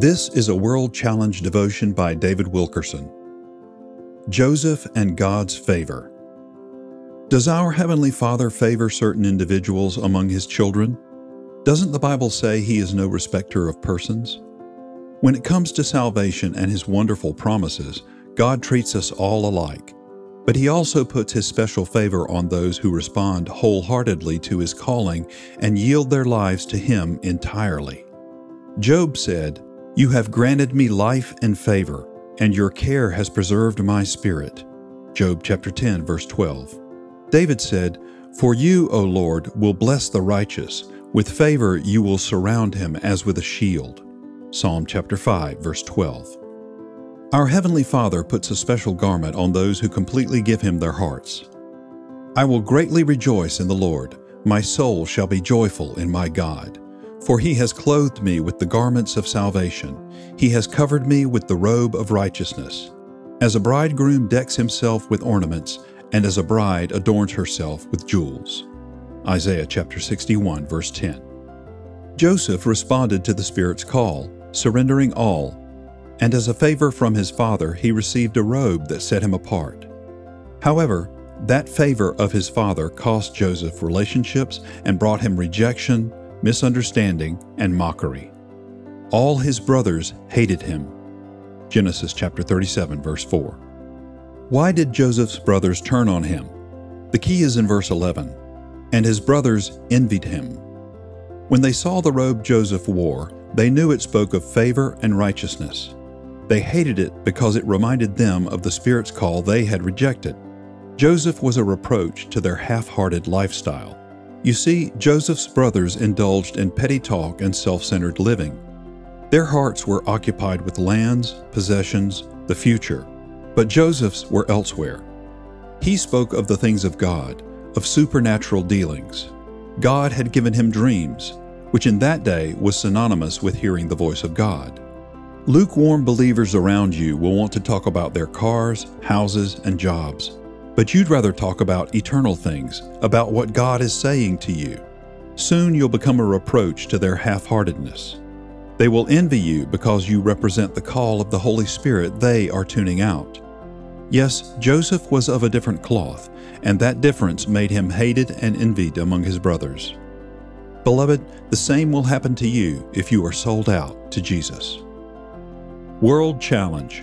This is a World Challenge devotion by David Wilkerson. Joseph and God's Favor. Does our Heavenly Father favor certain individuals among His children? Doesn't the Bible say He is no respecter of persons? When it comes to salvation and His wonderful promises, God treats us all alike. But He also puts His special favor on those who respond wholeheartedly to His calling and yield their lives to Him entirely. Job said, you have granted me life and favor, and your care has preserved my spirit. Job chapter 10 verse 12. David said, For you, O Lord, will bless the righteous, with favor you will surround him as with a shield. Psalm chapter 5 verse 12. Our heavenly Father puts a special garment on those who completely give him their hearts. I will greatly rejoice in the Lord. My soul shall be joyful in my God. For he has clothed me with the garments of salvation, he has covered me with the robe of righteousness. As a bridegroom decks himself with ornaments, and as a bride adorns herself with jewels. Isaiah chapter 61, verse 10. Joseph responded to the Spirit's call, surrendering all, and as a favor from his father, he received a robe that set him apart. However, that favor of his father cost Joseph relationships and brought him rejection, misunderstanding, and mockery. All his brothers hated him. Genesis chapter 37 verse 4. Why did Joseph's brothers turn on him? The key is in verse 11. And his brothers envied him. When they saw the robe Joseph wore, they knew it spoke of favor and righteousness. They hated it because it reminded them of the Spirit's call they had rejected. Joseph was a reproach to their half hearted lifestyle. You see, Joseph's brothers indulged in petty talk and self centered living. Their hearts were occupied with lands, possessions, the future, but Joseph's were elsewhere. He spoke of the things of God, of supernatural dealings. God had given him dreams, which in that day was synonymous with hearing the voice of God. Lukewarm believers around you will want to talk about their cars, houses, and jobs but you'd rather talk about eternal things, about what God is saying to you. Soon you'll become a reproach to their half heartedness. They will envy you because you represent the call of the Holy Spirit they are tuning out. Yes, Joseph was of a different cloth, and that difference made him hated and envied among his brothers. Beloved, the same will happen to you if you are sold out to Jesus. World Challenge